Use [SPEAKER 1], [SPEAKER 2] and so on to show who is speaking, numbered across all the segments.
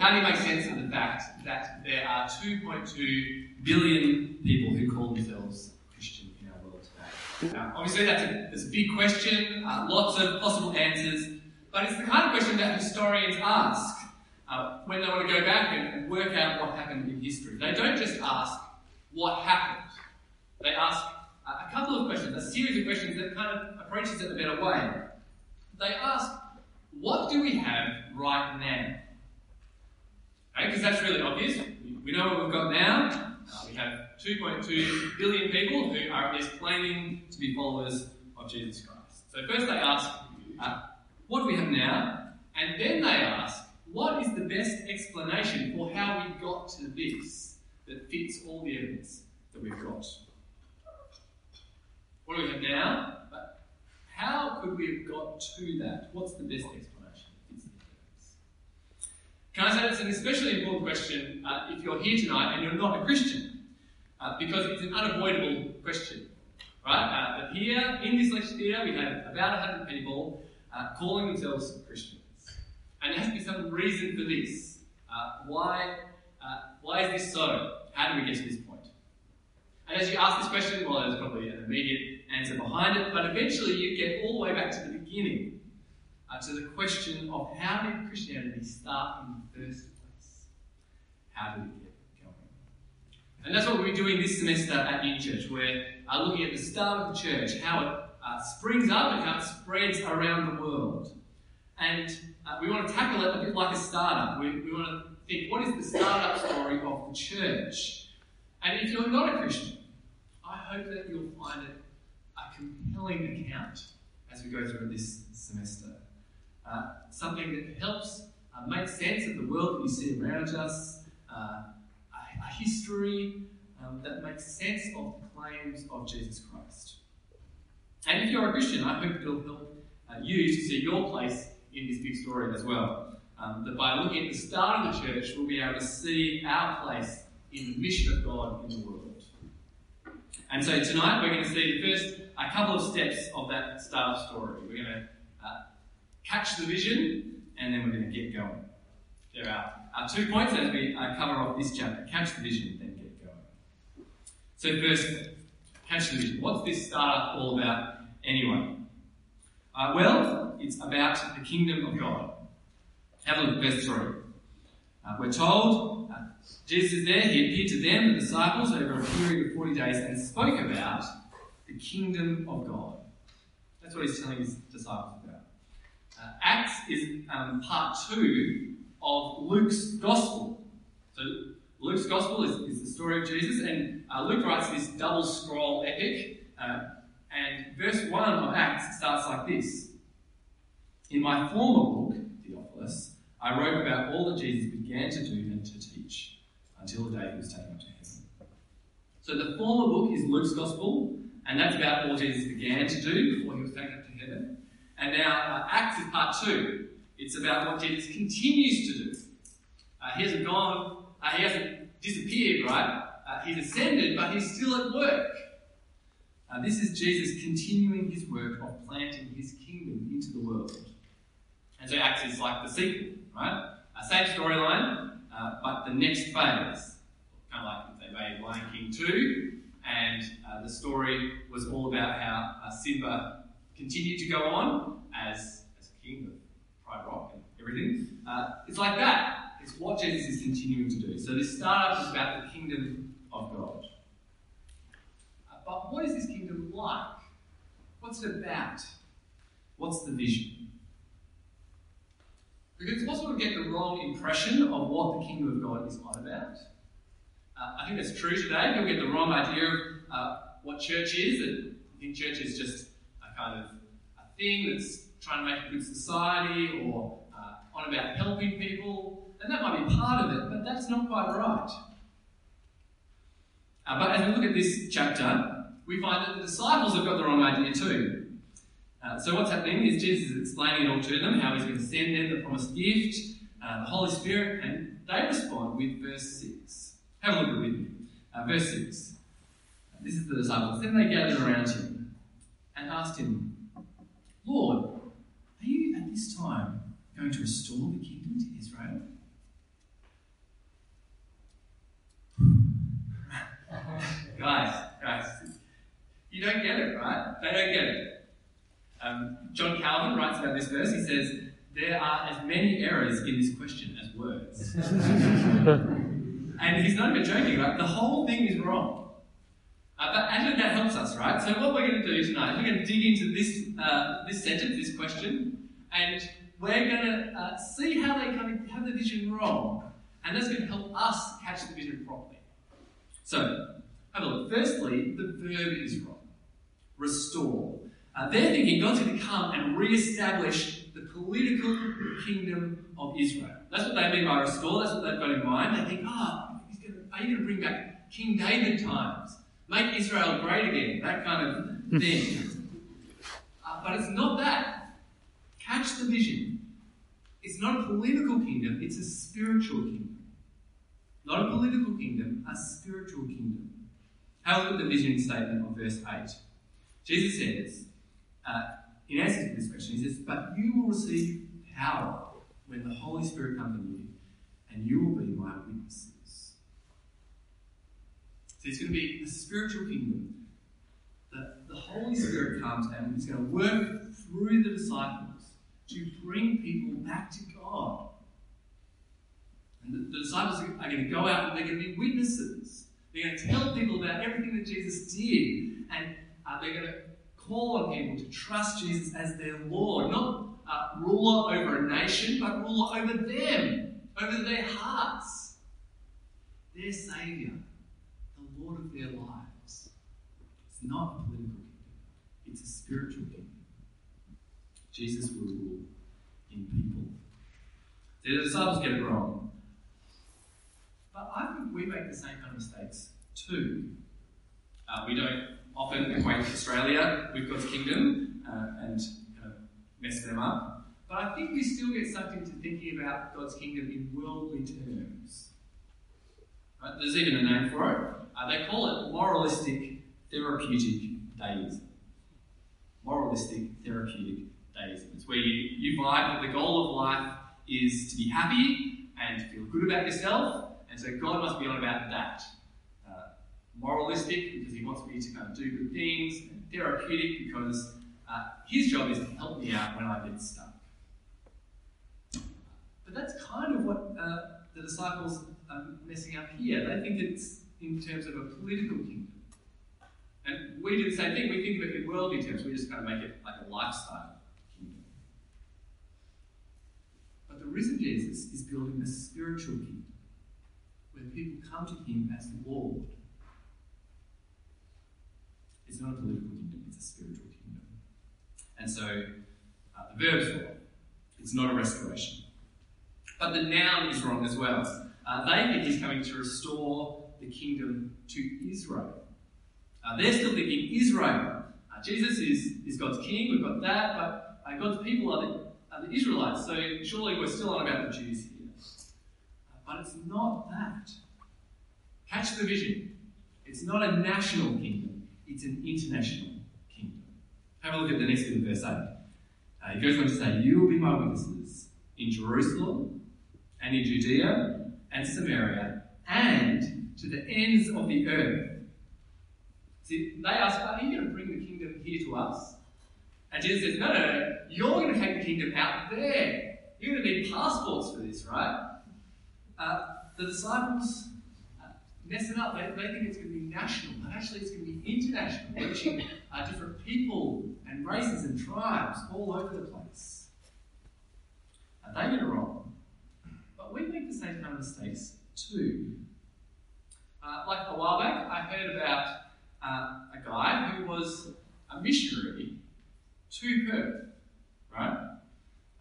[SPEAKER 1] How do you make sense of the fact that there are 2.2 billion people who call themselves Christian in our world today? Now, obviously, that's a, that's a big question, uh, lots of possible answers, but it's the kind of question that historians ask uh, when they want to go back and, work out what happened in history. They don't just ask what happened, they ask uh, a couple of questions, a series of questions that kind of approaches it in a better way. They ask, what do we have right now? Because that's really obvious. We know what we've got now. Uh, we have 2.2 billion people who are at least claiming to be followers of Jesus Christ. So first they ask, uh, what do we have now? And then they ask, what is the best explanation for how we got to this that fits all the evidence that we've got? What do we have now? But how could we have got to that? What's the best explanation? Can I say that's an especially important question uh, if you're here tonight and you're not a Christian? Uh, because it's an unavoidable question. Right? Uh, but here, in this lecture theatre, we have about 100 people uh, calling themselves Christians. And there has to be some reason for this. Uh, why, uh, why is this so? How do we get to this point? And as you ask this question, well, there's probably an immediate answer behind it, but eventually you get all the way back to the beginning uh, to the question of how did Christianity start in the first place? How did it get going? And that's what we'll be doing this semester at New Church. We're uh, looking at the start of the church, how it uh, springs up and how it spreads around the world. And uh, we want to tackle it a bit like a startup. We, we want to think, what is the startup story of the church? And if you're not a Christian, I hope that you'll find it a compelling account as we go through this semester. Uh, something that helps uh, make sense of the world that we see around us, uh, a, a, history um, that makes sense of the claims of Jesus Christ. And if you're a Christian, I hope it'll help uh, you to see your place in this big story as well. Um, that by looking at the start of the church, we'll be able to see our place in the mission of God in the world. And so tonight we're going to see the first a couple of steps of that start story. We're going to catch the vision, and then we're going to get going. There are, are two points as we uh, cover off this chapter catch the vision, then get going. So, first, catch the vision. What's this startup all about anyway? Uh, well, it's about the kingdom of God. Have a look at verse 3. Uh, we're told uh, Jesus is there, he appeared to them, the disciples, over a period of 40 days and spoke about the kingdom of God. That's what he's telling his disciples uh, Acts is um, part two of Luke's gospel. So Luke's gospel is, is the story of Jesus, and uh, Luke writes this double scroll epic. Uh, and verse 1 of Acts starts like this In my former book, Theophilus, I wrote about all that Jesus began to do and to teach until the day he was taken up to heaven. So the former book is Luke's gospel, and that's about all Jesus began to do before he was taken up to heaven. And now uh, Acts is part two. It's about what Jesus continues to do. Uh, he hasn't gone, uh, he hasn't disappeared, right? Uh, he's ascended, but he's still at work. Uh, this is Jesus continuing his work of planting his kingdom into the world. And so Acts is like the sequel, right? Uh, same storyline, but the next phase. Kind of like if they made Lion King 2, and the story was all about how Simba continue to go on as, as king of Pride Rock and everything. Uh, it's like that. It's what Jesus is continuing to do. So this startup is about the kingdom of God. Uh, but what is this kingdom like? What's it about? What's the vision? Because it's possible to get the wrong impression of what the kingdom of God is on about. Uh, I think that's true today. People get the wrong idea of uh, what church is, and think church is just a kind of thing that's trying to make a good society or uh, on about helping people, and that might be part of it, but that's not quite right. Uh, but as we look at this chapter, we find that the disciples have got the wrong idea too. Uh, so what's happening is Jesus is explaining it all to them, how he's going to send them the promised gift, uh, the Holy Spirit, and they respond with verse 6. Have a look at it with me. Uh, verse 6. This is the disciples. Then they gathered around him and asked him, Lord, are you at this time going to restore the kingdom to Israel? guys, guys, you don't get it, right? They don't get it. Um, John Calvin writes about this verse. He says, There are as many errors in this question as words. and he's not even joking, right? The whole thing is wrong. Uh, but actually, that helps us, right? So, what we're going to do tonight, is we're going to dig into this, uh, this sentence, this question, and we're going to uh, see how they kind of have the vision wrong. And that's going to help us catch the vision properly. So, have a look. Firstly, the verb is wrong. Restore. Uh, they're thinking God's going to come and re-establish the political kingdom of Israel. That's what they mean by restore. That's what they've got in mind. They think, ah, oh, are you going to bring back King David times? Make Israel great again? That kind of thing. uh, but it's not that. Catch the vision. It's not a political kingdom, it's a spiritual kingdom. Not a political kingdom, a spiritual kingdom. Have a look at the vision statement of verse 8. Jesus says, uh, in answer to this question, he says, But you will receive power when the Holy Spirit comes on you, and you will be my witnesses. So it's going to be a spiritual kingdom. That the Holy Spirit comes and is going to work through the disciples to bring people back to God. And the, disciples are going to go out and they're going to be witnesses. They're going to tell people about everything that Jesus did, and uh, they're going to call on people to trust Jesus as their Lord, not uh, ruler over a nation, but ruler over them, over their hearts. Their Saviour, the Lord of their lives. It's not a political kingdom, it's a spiritual kingdom. Jesus will rule in people. The disciples get it wrong. But I think we make the same kind of mistakes too. Uh, we don't often equate Australia with God's kingdom uh, and mess them up. But I think we still get sucked into thinking about God's kingdom in worldly terms. Right? There's even a name for it. Uh, they call it moralistic therapeutic deism. Moralistic therapeutic deism. It's where you, you vibe that the goal of life is to be happy and feel good about yourself, and so God must be on about that moralistic because he wants me to kind of do good things, and therapeutic because uh, his job is to help me out when I get stuck. But that's kind of what uh, the disciples are messing up here. They think it's in terms of a political kingdom. And we do the same thing. We think of it in worldly terms. We just kind of make it like a lifestyle kingdom. But the risen Jesus is building a spiritual kingdom where people come to him as Lord it's not a political kingdom, it's a spiritual kingdom. And so uh, the verb's wrong. It's not a restoration. But the noun is wrong as well. Uh, they think he's coming to restore the kingdom to Israel. Uh, they're still thinking Israel. Uh, Jesus is, is God's king, we've got that, but uh, God's people are the, are the Israelites, so surely we're still on about the Jews here. Uh, but it's not that. Catch the vision. It's not a national kingdom. It's an international kingdom. Have a look at the next bit of verse 8. Uh, he goes on to say, You will be my witnesses in Jerusalem and in Judea and Samaria and to the ends of the earth. See, they ask, Are you going to bring the kingdom here to us? And Jesus says, No, no, no. You're going to take the kingdom out there. You're going to need passports for this, right? Uh, the disciples mess it up. They, they think it's going to be national, but actually it's going to be international, reaching uh, different people and races and tribes all over the place. Are they get it wrong. But we make the same kind of mistakes too. Uh, like a while back, I heard about uh, a guy who was a missionary to Perth, right?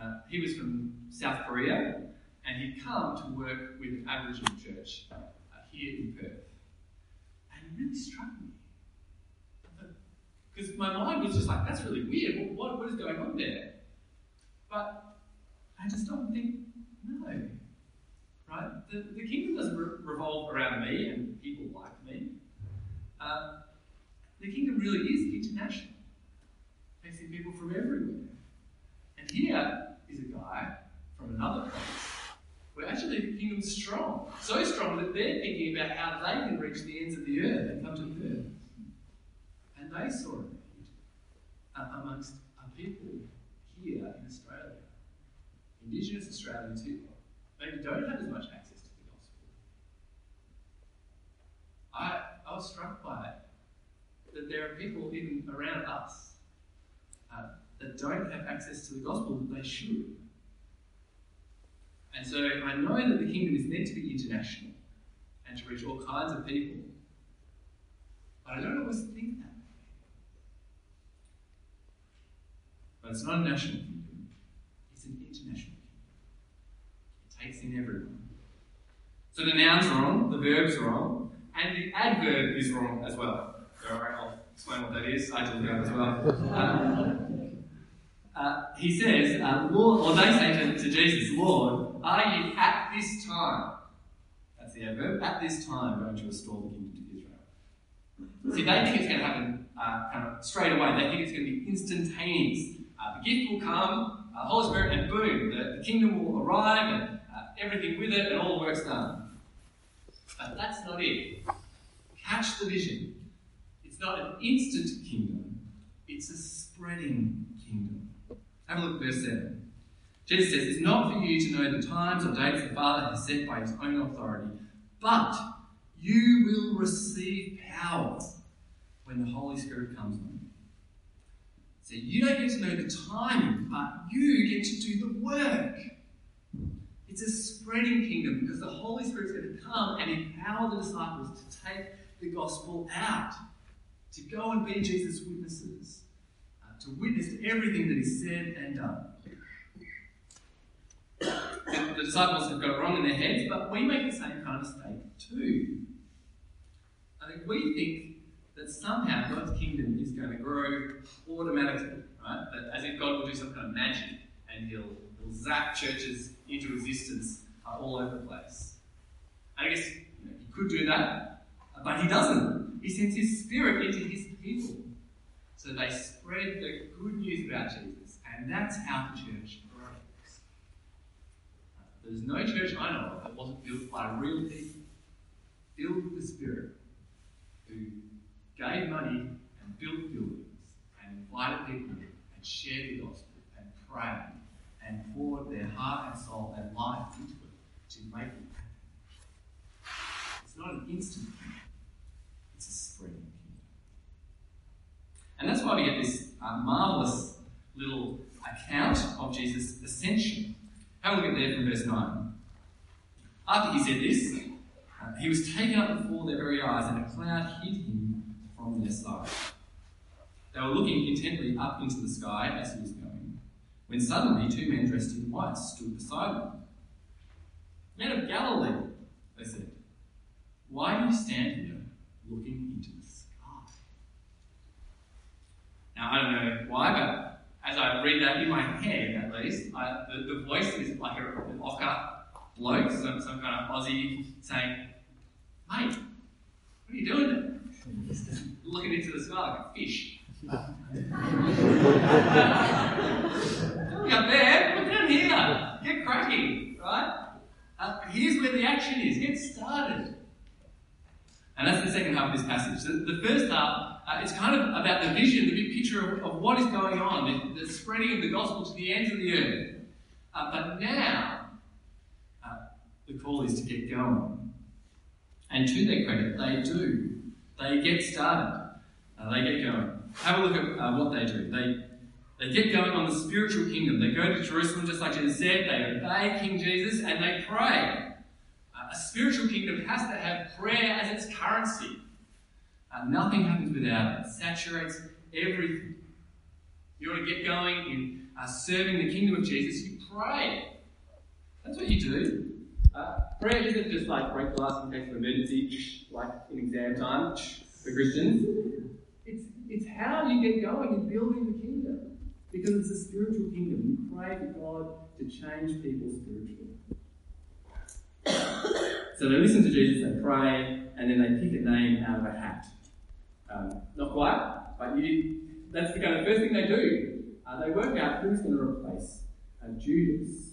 [SPEAKER 1] Uh, he was from South Korea and he'd come to work with an Aboriginal church here in Perth. And it really struck me. Because my mind was just like, that's really weird. What, what is going on there? But I just don't think, no. The, the kingdom doesn't re- revolve around me and people like me. Uh, the kingdom really is international, facing people from everywhere. And here is a guy from another place where actually the kingdom's strong. So strong that they're thinking about how they can reach the ends of the earth and come to the earth. And they saw need uh, amongst uh, people here in Australia, Indigenous Australians who maybe don't have as much access to the gospel. I, was struck by it that there are people even around us uh, that don't have access to the gospel that they should. And so I know that the kingdom is meant to be international and to reach all kinds of people. But I don't always think that. But it's not a national kingdom, it's an international kingdom. It takes in everyone. So the noun's are wrong, the verb's are wrong, and the adverb is wrong as well. So I'll explain what that is. I you that as well. uh, he says, uh, Lord, or they say to, to Jesus, Lord, are you at this time? That's the adverb. At this time, going to restore the kingdom to Israel. See, they think it's going to happen uh, kind of straight away. They think it's going to be instantaneous. Uh, the gift will come, uh, Holy Spirit, and boom, the, the kingdom will arrive, and uh, everything with it, and all the work's done. But that's not it. Catch the vision. It's not an instant kingdom, it's a spreading kingdom. Have a look at verse 7. Jesus says, It's not for you to know the times or dates the Father has set by his own authority, but you will receive power when the Holy Spirit comes on you. So you don't get to know the timing, but you get to do the work. It's a spreading kingdom because the Holy Spirit's going to come and empower the disciples to take the gospel out, to go and be Jesus' witnesses, uh, to witness to everything that is said and done. The, the disciples have got it wrong in their heads, but we make the same kind of mistake too. I think we think that somehow God's kingdom is going to grow automatically, right? That as if God will do some kind of magic and he'll, he'll zap churches into existence uh, all over the place. And I guess you know, he could do that, but he doesn't. He sends his spirit into his people. So they spread the good news about Jesus, and that's how the church grows. There's no church I know of that wasn't built by real people, filled with the Spirit, who gave money and built buildings and invited people and shared the gospel and prayed and poured their heart and soul and life into it to make it happen. It's not an instant thing, it's a spreading kingdom. And that's why we get this uh, marvelous little account of Jesus' ascension. Have a look at there from verse 9. After he said this, uh, he was taken up before their very eyes, and a cloud hid him from their sight. They were looking intently up into the sky as he was going, when suddenly two men dressed in white stood beside them. Men of Galilee, they said, why do you stand here looking into the sky? Now, I don't know why, but as I read that in my head, at least, I, the, the voice is like a, an ochre bloke, some, some kind of Aussie, saying, Mate, what are you doing there? Looking into the sky like a fish. Up there, look down here. Get cracking, right? Uh, here's where the action is. Get started. And that's the second half of this passage. The, the first half, uh, it's kind of about the vision, the big picture of, of what is going on, the, the, spreading of the gospel to the ends of the earth. Uh, but now, uh, the call is to get going. And to their credit, they do. They get started. Uh, they get going. Have a look at uh, what they do. They they get going on the spiritual kingdom. They go to Jerusalem, just like Jesus said. They obey King Jesus and they pray. Uh, a spiritual kingdom has to have prayer as its currency. Uh, nothing happens without it. It saturates everything. You want to get going in uh, serving the kingdom of Jesus, you pray. That's what you do. Uh, prayer isn't just like break glass in case of emergency, like in exam time for Christians. It's, it's how you get going in building the kingdom. Because it's a spiritual kingdom. You pray for God to change people spiritually. so they listen to Jesus, they pray, and then they pick a name out of a hat. Um, not quite, but you, that's the kind of first thing they do. Uh, they work out who's going to replace uh, Judas.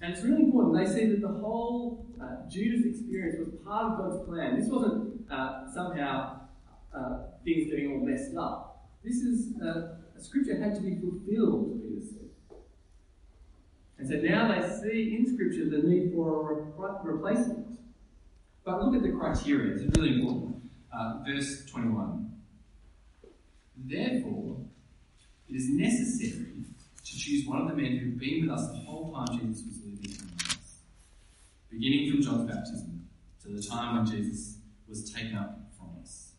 [SPEAKER 1] And it's really important. They see that the whole uh, Judas experience was part of God's plan. This wasn't uh, somehow uh, things getting all messed up. This is scripture had to be fulfilled, Peter said. And so now they see in scripture the need for a replacement. But look at the criteria, it's really important. Uh, verse 21. Therefore, it is necessary to choose one of the men who've been with us the whole time Jesus was living among us, beginning from John's baptism to the time when Jesus was taken up from us.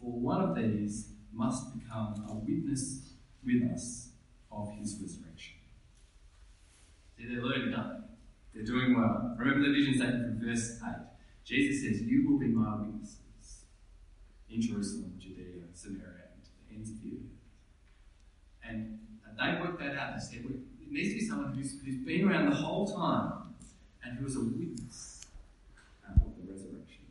[SPEAKER 1] For one of these must become a witness with us of his resurrection. See, they're learning, aren't they? They're doing well. Remember the vision statement from verse 8. Jesus says, You will be my witnesses in Jerusalem, Judea, Samaria, and to the ends of the earth. And they worked that out. They said, it needs to be someone who's, who's been around the whole time and who is a witness of the resurrection.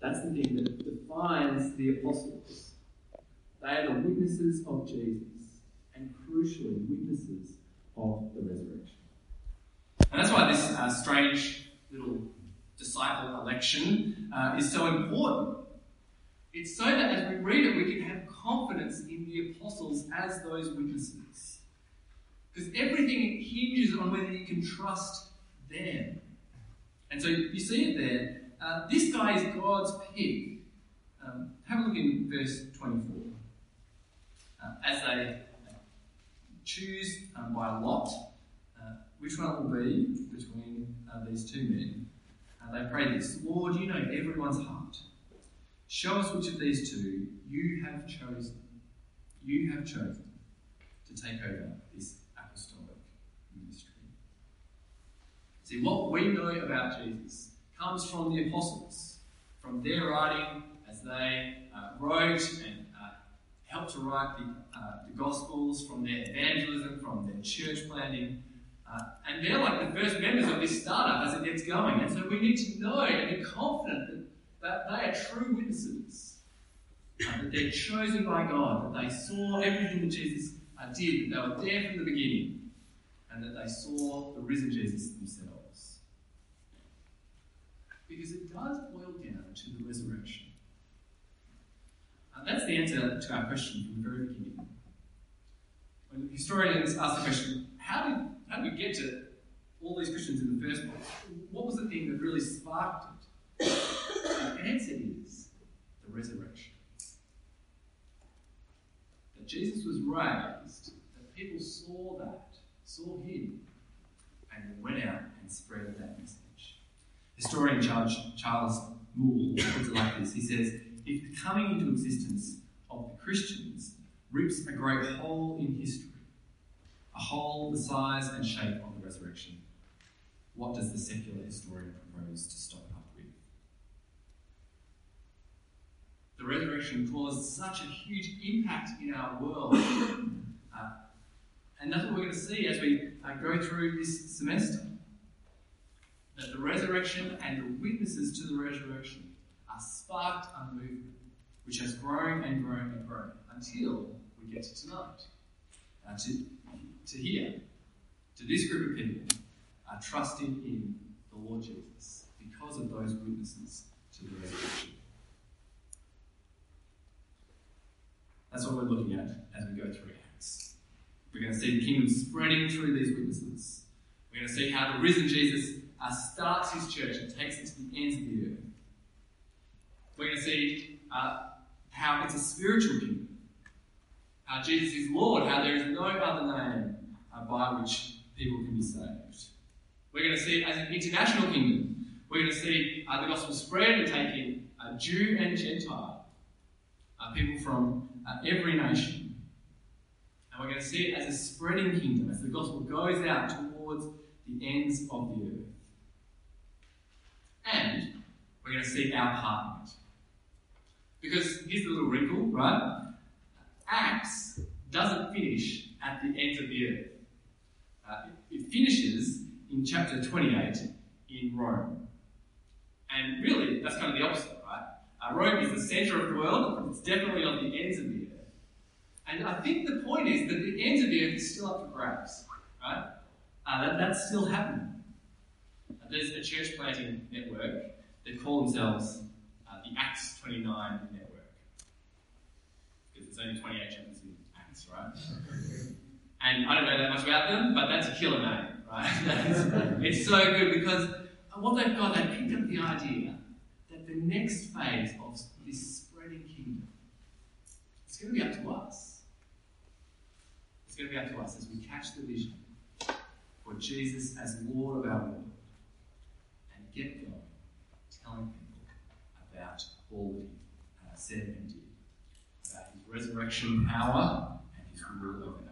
[SPEAKER 1] That's the thing that defines the apostles. They are the witnesses of Jesus and, crucially, witnesses of the resurrection. And that's why this uh, strange little disciple election uh, is so important. It's so that as we read it, we can have confidence in the apostles as those witnesses. Because everything hinges on whether you can trust them. And so you see it there. Uh, this guy is God's pick. Um, have a look in verse 24. Uh, as they choose um, by lot uh, which one will be between uh, these two men, uh, they pray this Lord, you know everyone's heart. Show us which of these two you have chosen. You have chosen to take over this apostolic ministry. See, what we know about Jesus comes from the apostles, from their writing as they uh, wrote and uh, helped to write the, uh, the Gospels, from their evangelism, from their church planting. Uh, and they're like the first members of this startup as it gets going. And so we need to know and be confident that that they are true witnesses. Uh, that they're chosen by God, that they saw everything that Jesus uh, did, that they were there from the beginning, and that they saw the risen Jesus themselves. Because it does boil down to the resurrection. Uh, that's the answer to our question from the very beginning. When historians ask the question, how did, how did we get to all these Christians in the first place? What was the thing that really sparked it? The answer is the resurrection. That Jesus was raised, that people saw that, saw him, and went out and spread that message. Historian Charles, Moule puts it like this He says, If the coming into existence of the Christians rips a great hole in history, a hole the size and shape of the resurrection, what does the secular historian propose to stop up with? the resurrection caused such a huge impact in our world. Uh, and that's what we're going to see as we uh, go through this semester. That the resurrection and the witnesses to the resurrection are sparked a movement which has grown and grown and grown until we get to tonight. Uh, to, to here, to this group of people, are trusting in the Lord Jesus because of those witnesses to the resurrection. That's what we're looking at as we go through Acts. We're going to see the kingdom spreading through these witnesses. We're going to see how the risen Jesus uh, starts his church and takes it to the ends of the earth. We're going to see uh, how it's a spiritual kingdom. How Jesus is Lord, how there is no other name uh, by which people can be saved. We're going to see it as an international kingdom. We're going to see uh, the gospel spread and taking uh, Jew and Gentile, uh, people from every nation. And we're going to see it as a spreading kingdom, as the gospel goes out towards the ends of the earth. And we're going to see our part in it. Because here's the little wrinkle, right? Acts doesn't finish at the ends of the earth. Uh, it, finishes in chapter 28 in Rome. And really, that's kind of the opposite, right? Uh, Rome is the center of the world. It's definitely on the ends of the earth. And I think the point is that the ends of the earth is still up for grabs, right? Uh, that, that's still happening. There's a church planting network that call themselves uh, the Acts 29 network. Because there's only 28 chapters in Acts, right? And I don't know that much about them, but that's a killer name, right? it's so good because what they've got, they picked up the idea that the next phase of this spreading kingdom is going to be up to us. It's going to be up to us as we catch the vision for Jesus as Lord of our world get going telling people about all that He uh, said and did, about His resurrection power and His rule over